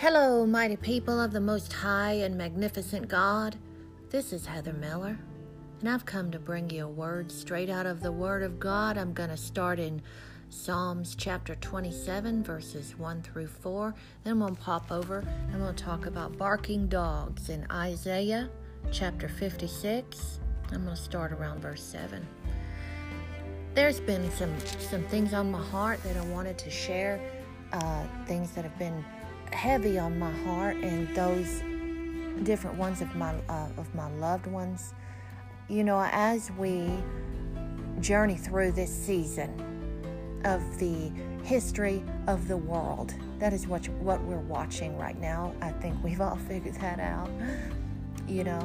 Hello, mighty people of the Most High and Magnificent God. This is Heather Miller, and I've come to bring you a word straight out of the Word of God. I'm going to start in Psalms chapter 27, verses 1 through 4. Then to pop over and we'll talk about barking dogs in Isaiah chapter 56. I'm going to start around verse 7. There's been some, some things on my heart that I wanted to share, uh, things that have been heavy on my heart and those different ones of my uh, of my loved ones. You know, as we journey through this season of the history of the world, that is what what we're watching right now. I think we've all figured that out. You know,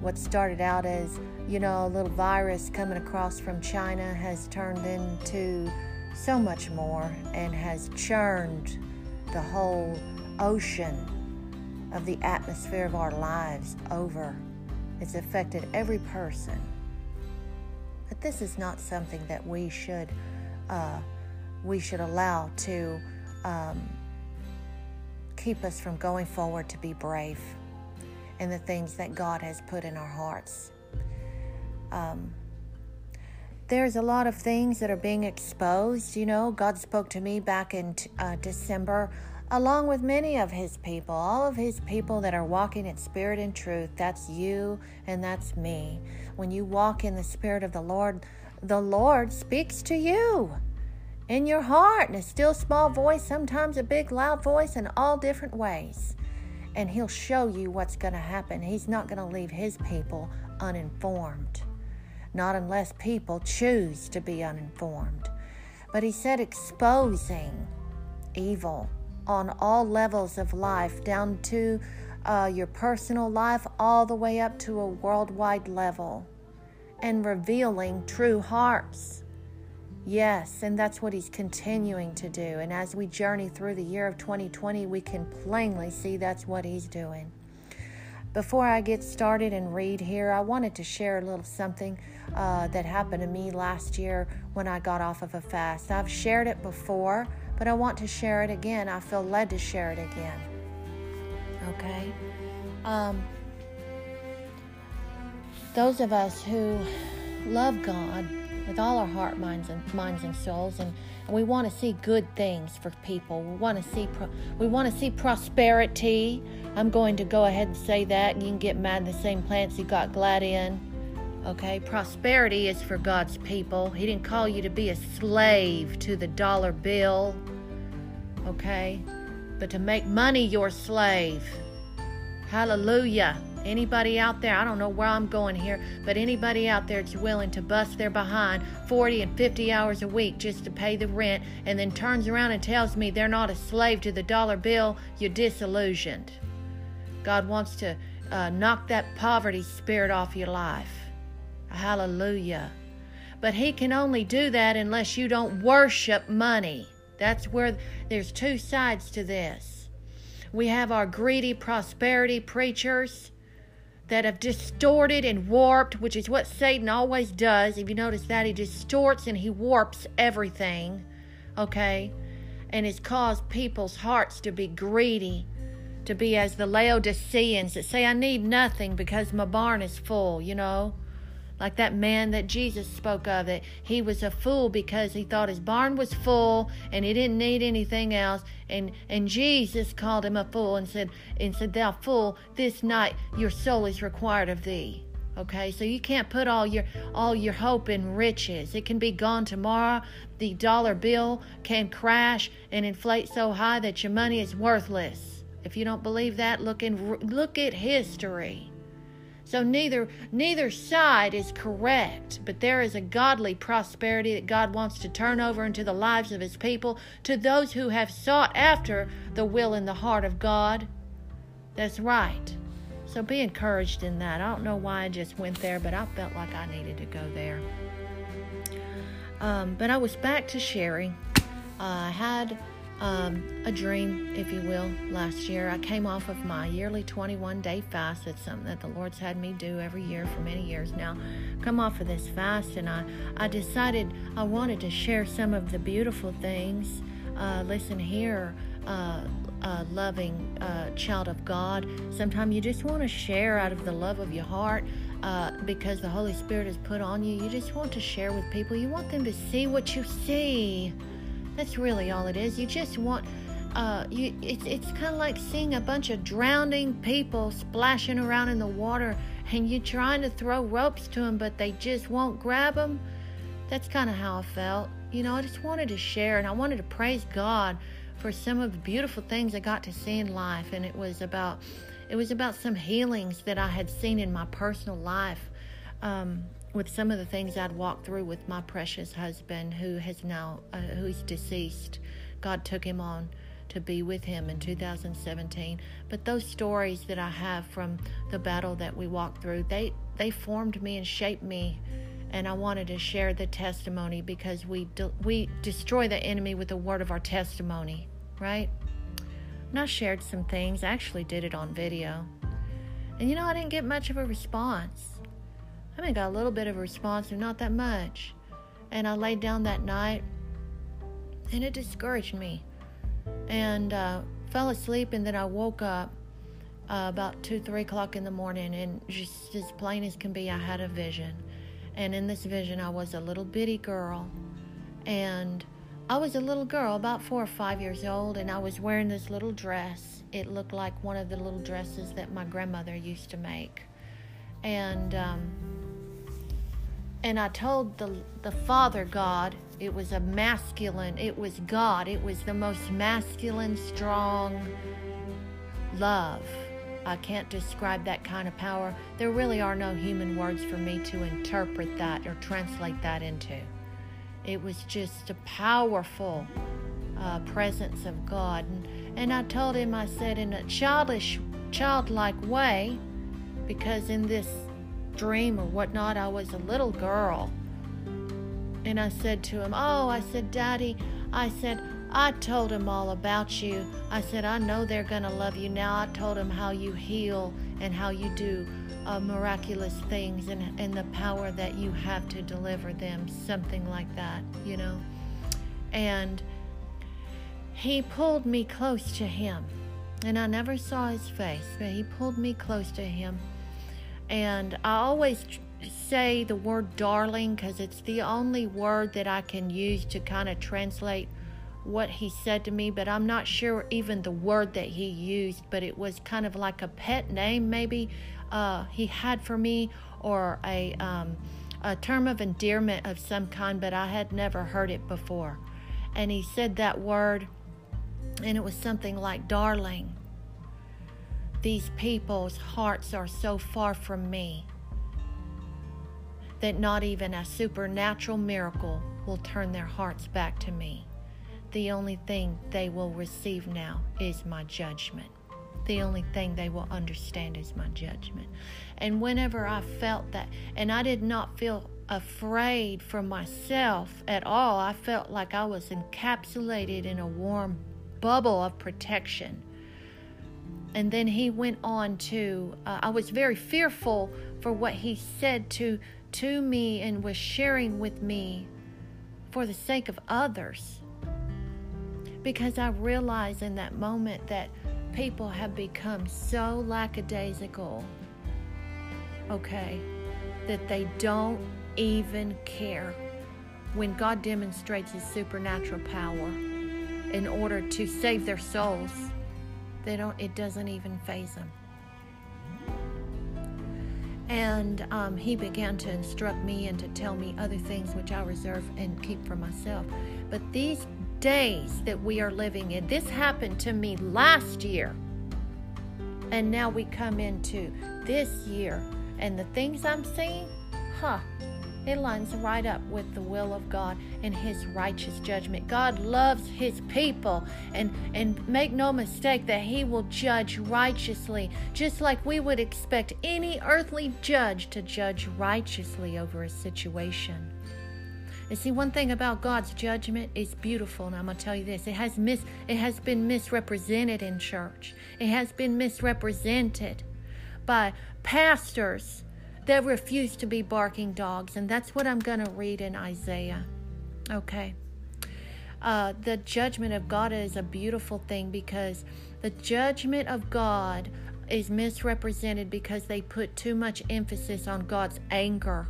what started out as you know a little virus coming across from China has turned into so much more and has churned the whole ocean of the atmosphere of our lives over. It's affected every person. But this is not something that we should uh, we should allow to um, keep us from going forward to be brave in the things that God has put in our hearts. Um, there's a lot of things that are being exposed. You know, God spoke to me back in uh, December along with many of his people, all of his people that are walking in spirit and truth. That's you and that's me. When you walk in the spirit of the Lord, the Lord speaks to you in your heart in a still small voice, sometimes a big loud voice, in all different ways. And he'll show you what's going to happen. He's not going to leave his people uninformed, not unless people choose to be uninformed. But he said, exposing evil on all levels of life, down to uh, your personal life, all the way up to a worldwide level, and revealing true hearts. Yes, and that's what he's continuing to do. And as we journey through the year of 2020, we can plainly see that's what he's doing. Before I get started and read here, I wanted to share a little something uh, that happened to me last year when I got off of a fast. I've shared it before, but I want to share it again. I feel led to share it again. Okay? Um, those of us who love God with all our heart, minds, and minds and souls, and, and we want to see good things for people. We want to see pro- we want to see prosperity. I'm going to go ahead and say that. You can get mad in the same plants you got glad in. Okay, prosperity is for God's people. He didn't call you to be a slave to the dollar bill okay? But to make money your slave. Hallelujah. Anybody out there, I don't know where I'm going here, but anybody out there that's willing to bust their behind 40 and 50 hours a week just to pay the rent and then turns around and tells me they're not a slave to the dollar bill, you're disillusioned. God wants to uh, knock that poverty spirit off your life. Hallelujah. But He can only do that unless you don't worship money. That's where there's two sides to this. We have our greedy prosperity preachers that have distorted and warped, which is what Satan always does. If you notice that, he distorts and he warps everything, okay? And it's caused people's hearts to be greedy, to be as the Laodiceans that say, I need nothing because my barn is full, you know? Like that man that Jesus spoke of that he was a fool because he thought his barn was full and he didn't need anything else. And and Jesus called him a fool and said and said thou fool this night your soul is required of thee. Okay so you can't put all your all your hope in riches. It can be gone tomorrow. The dollar bill can crash and inflate so high that your money is worthless. If you don't believe that look in look at history so neither neither side is correct, but there is a godly prosperity that God wants to turn over into the lives of his people to those who have sought after the will and the heart of God. That's right. So be encouraged in that. I don't know why I just went there, but I felt like I needed to go there. Um, but I was back to sharing. Uh, I had um, a dream, if you will, last year. I came off of my yearly 21 day fast. It's something that the Lord's had me do every year for many years now. Come off of this fast, and I, I decided I wanted to share some of the beautiful things. Uh, listen here. uh, loving uh, child of God. Sometimes you just want to share out of the love of your heart uh, because the Holy Spirit has put on you. You just want to share with people. You want them to see what you see. That's really all it is. You just want. Uh, you, it's it's kind of like seeing a bunch of drowning people splashing around in the water, and you're trying to throw ropes to them, but they just won't grab them. That's kind of how I felt. You know, I just wanted to share, and I wanted to praise God for some of the beautiful things I got to see in life, and it was about it was about some healings that I had seen in my personal life um, with some of the things I'd walked through with my precious husband, who has now uh, who's deceased. God took him on to be with him in 2017. But those stories that I have from the battle that we walked through, they they formed me and shaped me and I wanted to share the testimony because we de- we destroy the enemy with the word of our testimony right? And I shared some things. I actually did it on video. And you know, I didn't get much of a response. I mean, got a little bit of a response, but not that much. And I laid down that night, and it discouraged me. And uh, fell asleep, and then I woke up uh, about two, three o'clock in the morning, and just as plain as can be, I had a vision. And in this vision, I was a little bitty girl, and I was a little girl, about four or five years old, and I was wearing this little dress. It looked like one of the little dresses that my grandmother used to make. And um, and I told the the Father God, it was a masculine, it was God, it was the most masculine, strong love. I can't describe that kind of power. There really are no human words for me to interpret that or translate that into. It was just a powerful uh, presence of God. And, and I told him, I said, in a childish, childlike way, because in this dream or whatnot, I was a little girl. And I said to him, Oh, I said, Daddy, I said, I told him all about you. I said, I know they're going to love you now. I told him how you heal and how you do uh, miraculous things and, and the power that you have to deliver them, something like that, you know. And he pulled me close to him. And I never saw his face, but he pulled me close to him. And I always say the word darling because it's the only word that I can use to kind of translate what he said to me, but I'm not sure even the word that he used, but it was kind of like a pet name, maybe uh, he had for me, or a, um, a term of endearment of some kind, but I had never heard it before. And he said that word, and it was something like, darling. These people's hearts are so far from me that not even a supernatural miracle will turn their hearts back to me the only thing they will receive now is my judgment. The only thing they will understand is my judgment. And whenever I felt that, and I did not feel afraid for myself at all, I felt like I was encapsulated in a warm bubble of protection. And then he went on to, uh, I was very fearful for what he said to, to me and was sharing with me for the sake of others because I realized in that moment that people have become so lackadaisical, okay, that they don't even care when God demonstrates His supernatural power in order to save their souls. They don't. It doesn't even faze them. And um, he began to instruct me and to tell me other things which I reserve and keep for myself. But these days that we are living in. This happened to me last year. And now we come into this year. And the things I'm seeing, huh, it lines right up with the will of God and his righteous judgment. God loves his people and and make no mistake that he will judge righteously just like we would expect any earthly judge to judge righteously over a situation. And see, one thing about God's judgment is beautiful, and I'm gonna tell you this: it has mis it has been misrepresented in church. It has been misrepresented by pastors that refuse to be barking dogs, and that's what I'm gonna read in Isaiah. Okay. uh, the judgment of God is a beautiful thing because the judgment of God is misrepresented because they put too much emphasis on God's anger.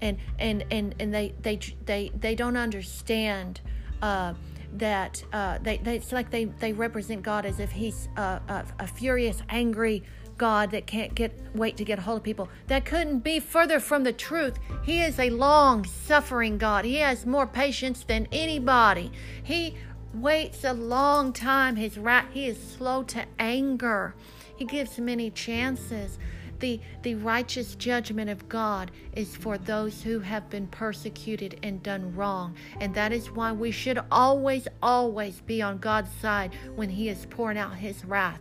And and and, and they, they they they don't understand uh, that uh, they, they it's like they, they represent God as if he's a, a, a furious, angry God that can't get wait to get a hold of people. That couldn't be further from the truth. He is a long suffering God. He has more patience than anybody. He waits a long time. His wrath, he is slow to anger. He gives many chances. The, the righteous judgment of God is for those who have been persecuted and done wrong. And that is why we should always, always be on God's side when He is pouring out His wrath.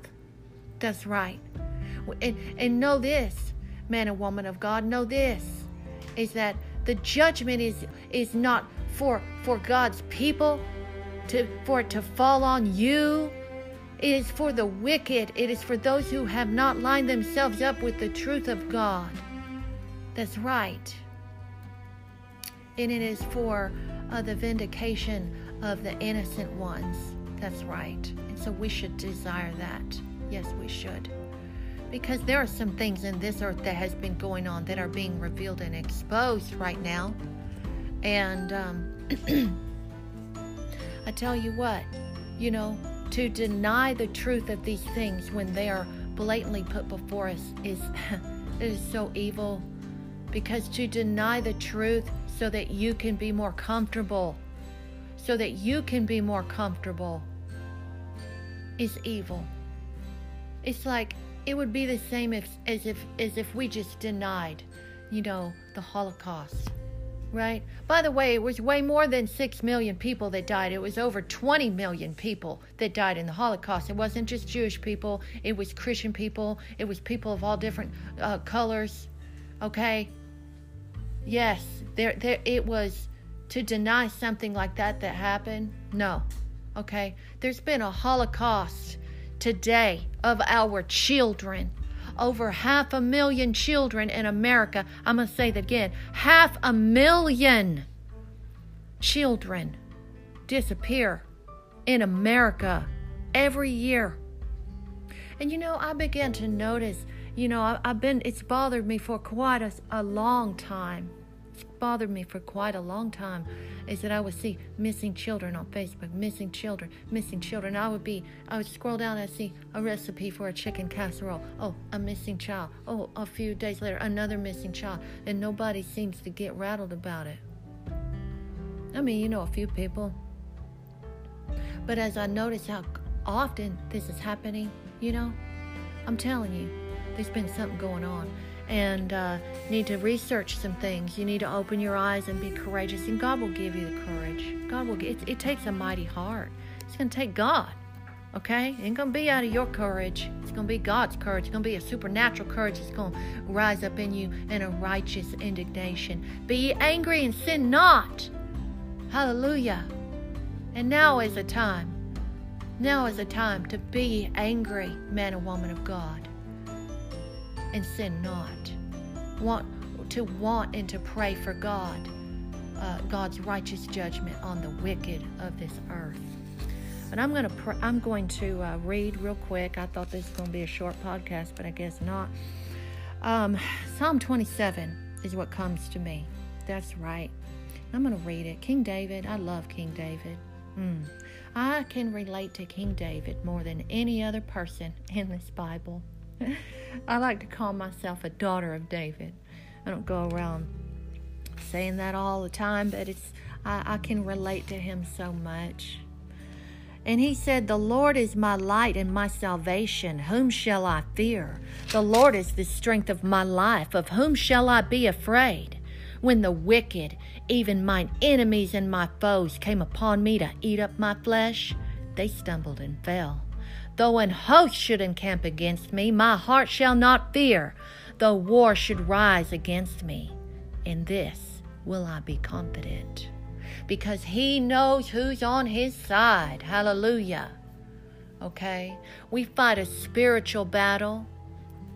That's right. And, and know this, man and woman of God, know this is that the judgment is is not for for God's people to for it to fall on you. It is for the wicked. It is for those who have not lined themselves up with the truth of God. That's right. And it is for uh, the vindication of the innocent ones. That's right. And so we should desire that. Yes, we should because there are some things in this earth that has been going on that are being revealed and exposed right now. And um, I tell you what, you know, to deny the truth of these things when they are blatantly put before us is it is so evil. Because to deny the truth so that you can be more comfortable, so that you can be more comfortable, is evil. It's like it would be the same if, as if as if we just denied, you know, the Holocaust. Right? By the way, it was way more than 6 million people that died. It was over 20 million people that died in the Holocaust. It wasn't just Jewish people, it was Christian people, it was people of all different uh, colors. Okay? Yes, there there it was to deny something like that that happened. No. Okay? There's been a Holocaust today of our children. Over half a million children in America. I'm going to say that again half a million children disappear in America every year. And you know, I began to notice, you know, I, have been, it's bothered me for quite a, a long time. Bothered me for quite a long time is that I would see missing children on Facebook, missing children, missing children. I would be, I would scroll down and see a recipe for a chicken casserole. Oh, a missing child. Oh, a few days later, another missing child. And nobody seems to get rattled about it. I mean, you know, a few people. But as I notice how often this is happening, you know, I'm telling you, there's been something going on and uh, need to research some things. You need to open your eyes and be courageous, and God will give you the courage. God will. It, it takes a mighty heart. It's going to take God. Okay, it ain't gonna be out of your courage. It's gonna be God's courage. It's gonna be a supernatural courage. It's gonna rise up in you in a righteous indignation. Be angry and sin not. Hallelujah. And now is the time. Now is the time to be angry, man and woman of God and sin not. Want to want and to pray for God, uh, God's righteous judgment on the wicked of this earth. But I'm going to pr- I'm going to uh, read real quick. I thought this was going to be a short podcast, but I guess not. Um, Psalm 27 is what comes to me. That's right. I'm going to read it. King David. I love King David. Mm. I can relate to King David more than any other person in this Bible. I like to call myself a daughter of David. I don't go around saying that all the time, but it's I, I can relate to him so much. And he said, The Lord is my light and my salvation. Whom shall I fear? The Lord is the strength of my life. Of whom shall I be afraid? When the wicked, even mine enemies and my foes, came upon me to eat up my flesh, they stumbled and fell. Though an host should encamp against me, my heart shall not fear. Though war should rise against me, in this will I be confident. Because he knows who's on his side. Hallelujah. Okay? We fight a spiritual battle.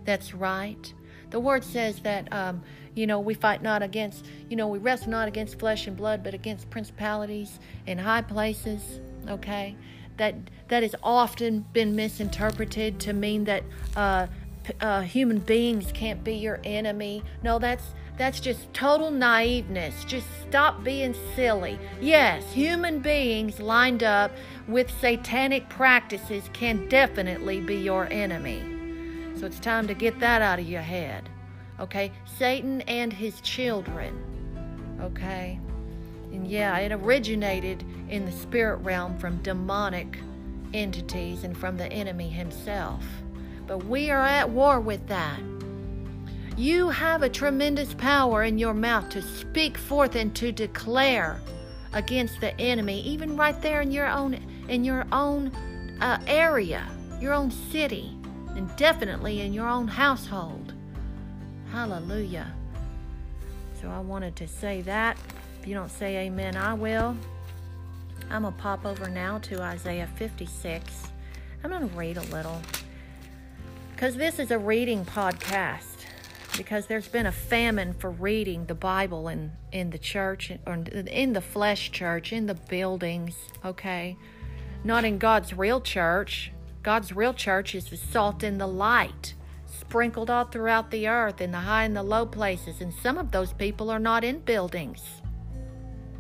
That's right. The word says that, um, You know, we fight not against, you know, we wrestle not against flesh and blood, but against principalities in high places, okay? That that has often been misinterpreted to mean that uh, uh, human beings can't be your enemy. No, that's that's just total naiveness. Just stop being silly. Yes, human beings lined up with satanic practices can definitely be your enemy. So it's time to get that out of your head. Okay? Satan and his children. Okay? And yeah, it originated in the spirit realm from demonic entities and from the enemy himself. But we are at war with that. You have a tremendous power in your mouth to speak forth and to declare against the enemy, even right there in your own in your own uh, area, your own city, and definitely in your own household. Hallelujah. So I wanted to say that. If you don't say amen, I will. I'm going to pop over now to Isaiah 56. I'm going to read a little because this is a reading podcast because there's been a famine for reading the Bible in, in the church or in the flesh church, in the buildings, okay? Not in God's real church. God's real church is the salt and the light, sprinkled all throughout the earth in the high and the low places, and some of those people are not in buildings.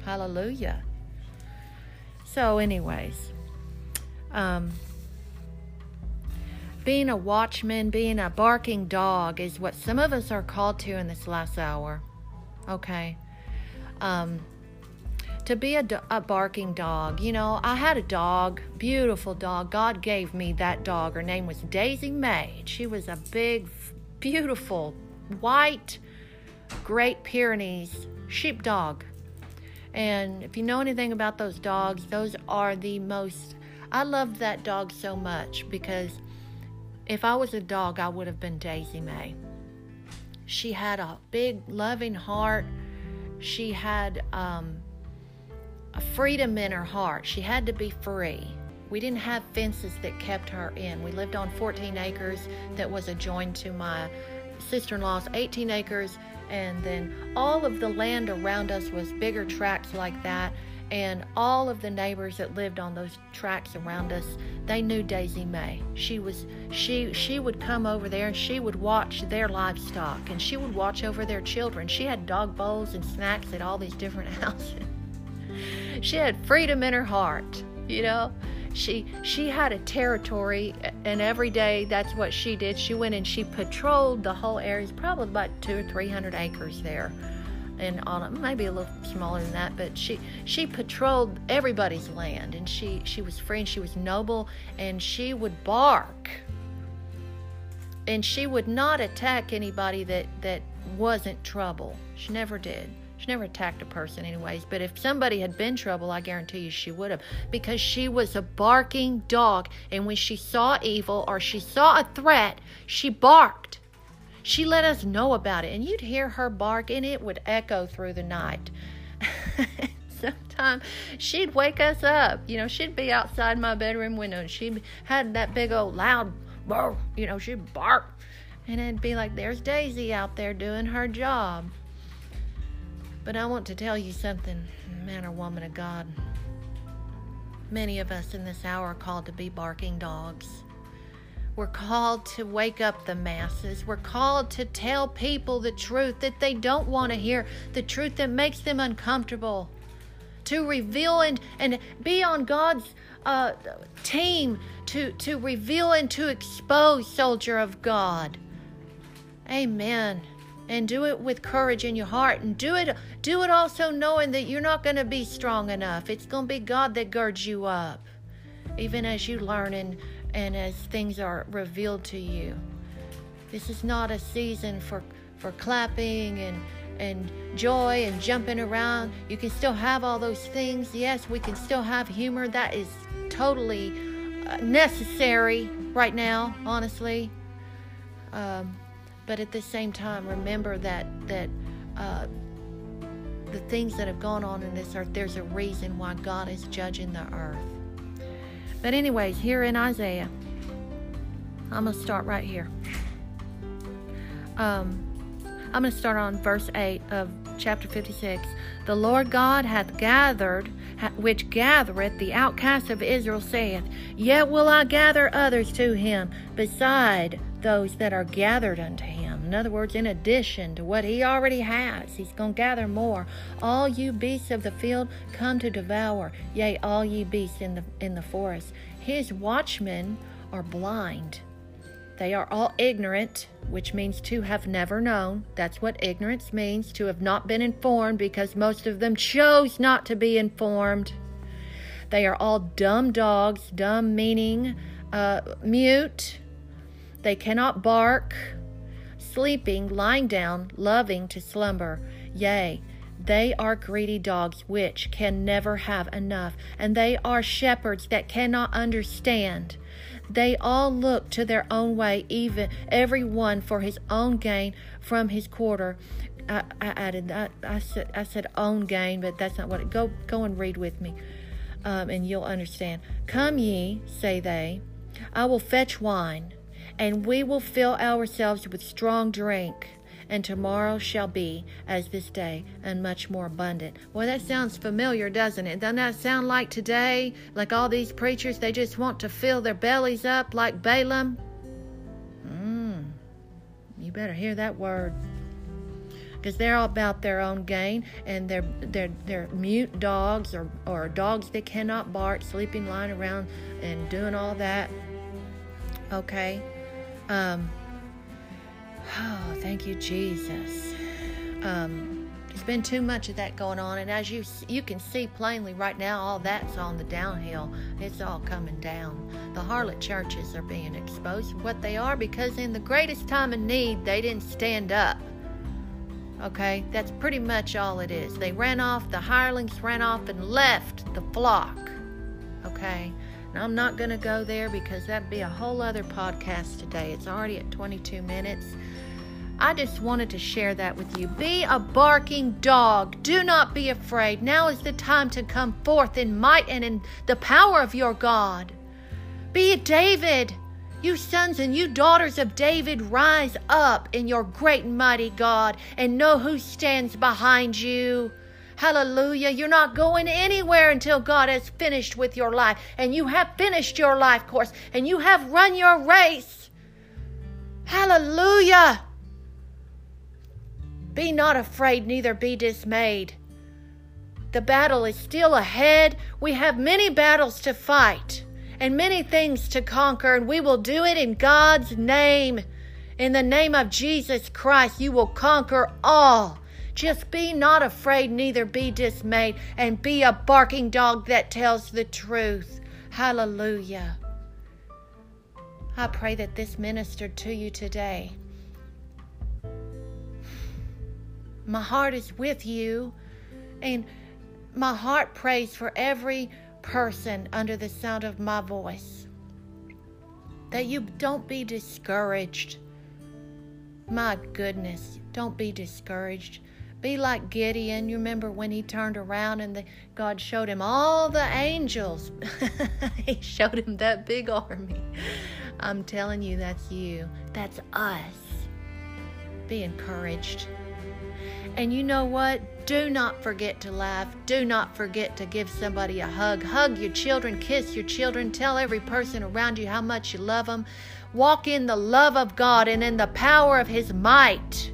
Hallelujah. So, anyways, um, being a watchman, being a barking dog is what some of us are called to in this last hour. Okay. Um, to be a, a barking dog. You know, I had a dog, beautiful dog. God gave me that dog. Her name was Daisy May. She was a big, beautiful, white, Great Pyrenees sheepdog. And if you know anything about those dogs, those are the most. I loved that dog so much because if I was a dog, I would have been Daisy May. She had a big, loving heart. She had um, a freedom in her heart. She had to be free. We didn't have fences that kept her in. We lived on 14 acres that was adjoined to my sister in law's 18 acres, and then all of the land around us was bigger tracts like that. And all of the neighbors that lived on those tracks around us they knew daisy may. She was she she would come over there and she would watch their livestock and she would watch over their children. She had dog bowls and snacks at all these different houses. She had freedom in her heart you know she she had a territory and every day that's what she did. She went and she patrolled the whole area. Probably about two or three hundred acres there. And on maybe a little smaller than that but she she patrolled everybody's land. And she she was free and she was noble and she would bark. And she would not attack anybody that that wasn't trouble. She never did she never attacked a person anyways but if somebody had been trouble i guarantee you she would have because she was a barking dog and when she saw evil or she saw a threat she barked she let us know about it, and you'd hear her bark, and it would echo through the night. Sometimes she'd wake us up. You know, she'd be outside my bedroom window, and she had that big old loud bark. You know, she'd bark, and it'd be like, "There's Daisy out there doing her job." But I want to tell you something, man or woman of God. Many of us in this hour are called to be barking dogs. We're called to wake up the masses. We're called to tell people the truth that they don't want to hear, the truth that makes them uncomfortable. To reveal and, and be on God's uh, team to, to reveal and to expose, soldier of God. Amen. And do it with courage in your heart and do it do it also knowing that you're not going to be strong enough. It's going to be God that girds you up. Even as you learn and and as things are revealed to you. This is not a season for, for clapping and, and joy and jumping around. You can still have all those things. Yes, we can still have humor. That is totally uh, necessary right now, honestly. Um, but at the same time, remember that that uh, the things that have gone on in this earth, there's a reason why God is judging the earth. But, anyways, here in Isaiah, I'm to start right here. Um, I'm going to start on verse 8 of chapter 56. The Lord God hath gathered, which gathereth the outcasts of Israel, saith, Yet will I gather others to him, beside those that are gathered unto him. In other words, in addition to what he already has, he's going to gather more. All you beasts of the field come to devour, yea, all ye beasts in the in the forest. His watchmen are blind. They are all ignorant, which means to have never known. That's what ignorance means, to have not been informed, because most of them chose not to be informed. They are all dumb dogs, dumb meaning uh, mute. They cannot bark, sleeping, lying down, loving to slumber. Yea, they are greedy dogs which can never have enough, and they are shepherds that cannot understand. They all look to their own way, even every one for his own gain from his quarter. I, I added, I, I said, I said own gain, but that's not what it. Go, go and read with me, um, and you'll understand. Come ye, say they, I will fetch wine, and we will fill ourselves with strong drink and tomorrow shall be as this day, and much more abundant. Well, that sounds familiar, doesn't it? Doesn't that sound like today? Like all these preachers, they just want to fill their bellies up like Balaam? Mmm. You better hear that word. Because they're all about their own gain, and they're they're they're mute dogs or or dogs that cannot bark, sleeping, lying around, and doing all that. Okay. Um, Oh, thank you, Jesus. Um, there's been too much of that going on, and as you you can see plainly right now, all that's on the downhill. It's all coming down. The harlot churches are being exposed for what they are because in the greatest time of need, they didn't stand up. Okay, that's pretty much all it is. They ran off, the hirelings ran off and left the flock. Okay, and I'm not going to go there because that'd be a whole other podcast today. It's already at 22 minutes. I just wanted to share that with you. Be a barking dog. Do not be afraid. Now is the time to come forth in might and in the power of your God. Be a David. You sons and you daughters of David, rise up in your great and mighty God and know who stands behind you. Hallelujah. You're not going anywhere until God has finished with your life. And you have finished your life course and you have run your race. Hallelujah. Be not afraid, neither be dismayed. The battle is still ahead. We have many battles to fight and many things to conquer, and we will do it in God's name. In the name of Jesus Christ, you will conquer all. Just be not afraid, neither be dismayed, and be a barking dog that tells the truth. Hallelujah. I pray that this ministered to you today. My heart is with you, and my heart prays for every person under the sound of my voice. That you don't be discouraged. My goodness, don't be discouraged. Be like Gideon. You remember when he turned around and the, God showed him all the angels. he showed him that big army. I'm telling you, that's you. That's us. Be encouraged. And you know what? Do not forget to laugh. Do not forget to give somebody a hug. Hug your children, kiss your children, tell every person around you how much you love them. Walk in the love of God and in the power of His might.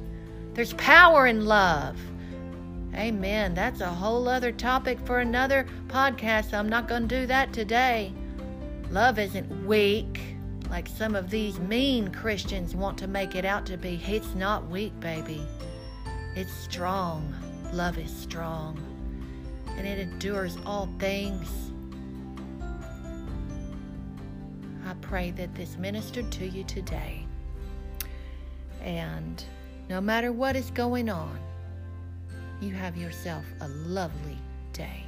There's power in love. Amen. That's a whole other topic for another podcast. I'm not going to do that today. Love isn't weak like some of these mean Christians want to make it out to be. It's not weak, baby. It's strong. Love is strong. And it endures all things. I pray that this ministered to you today. And no matter what is going on, you have yourself a lovely day.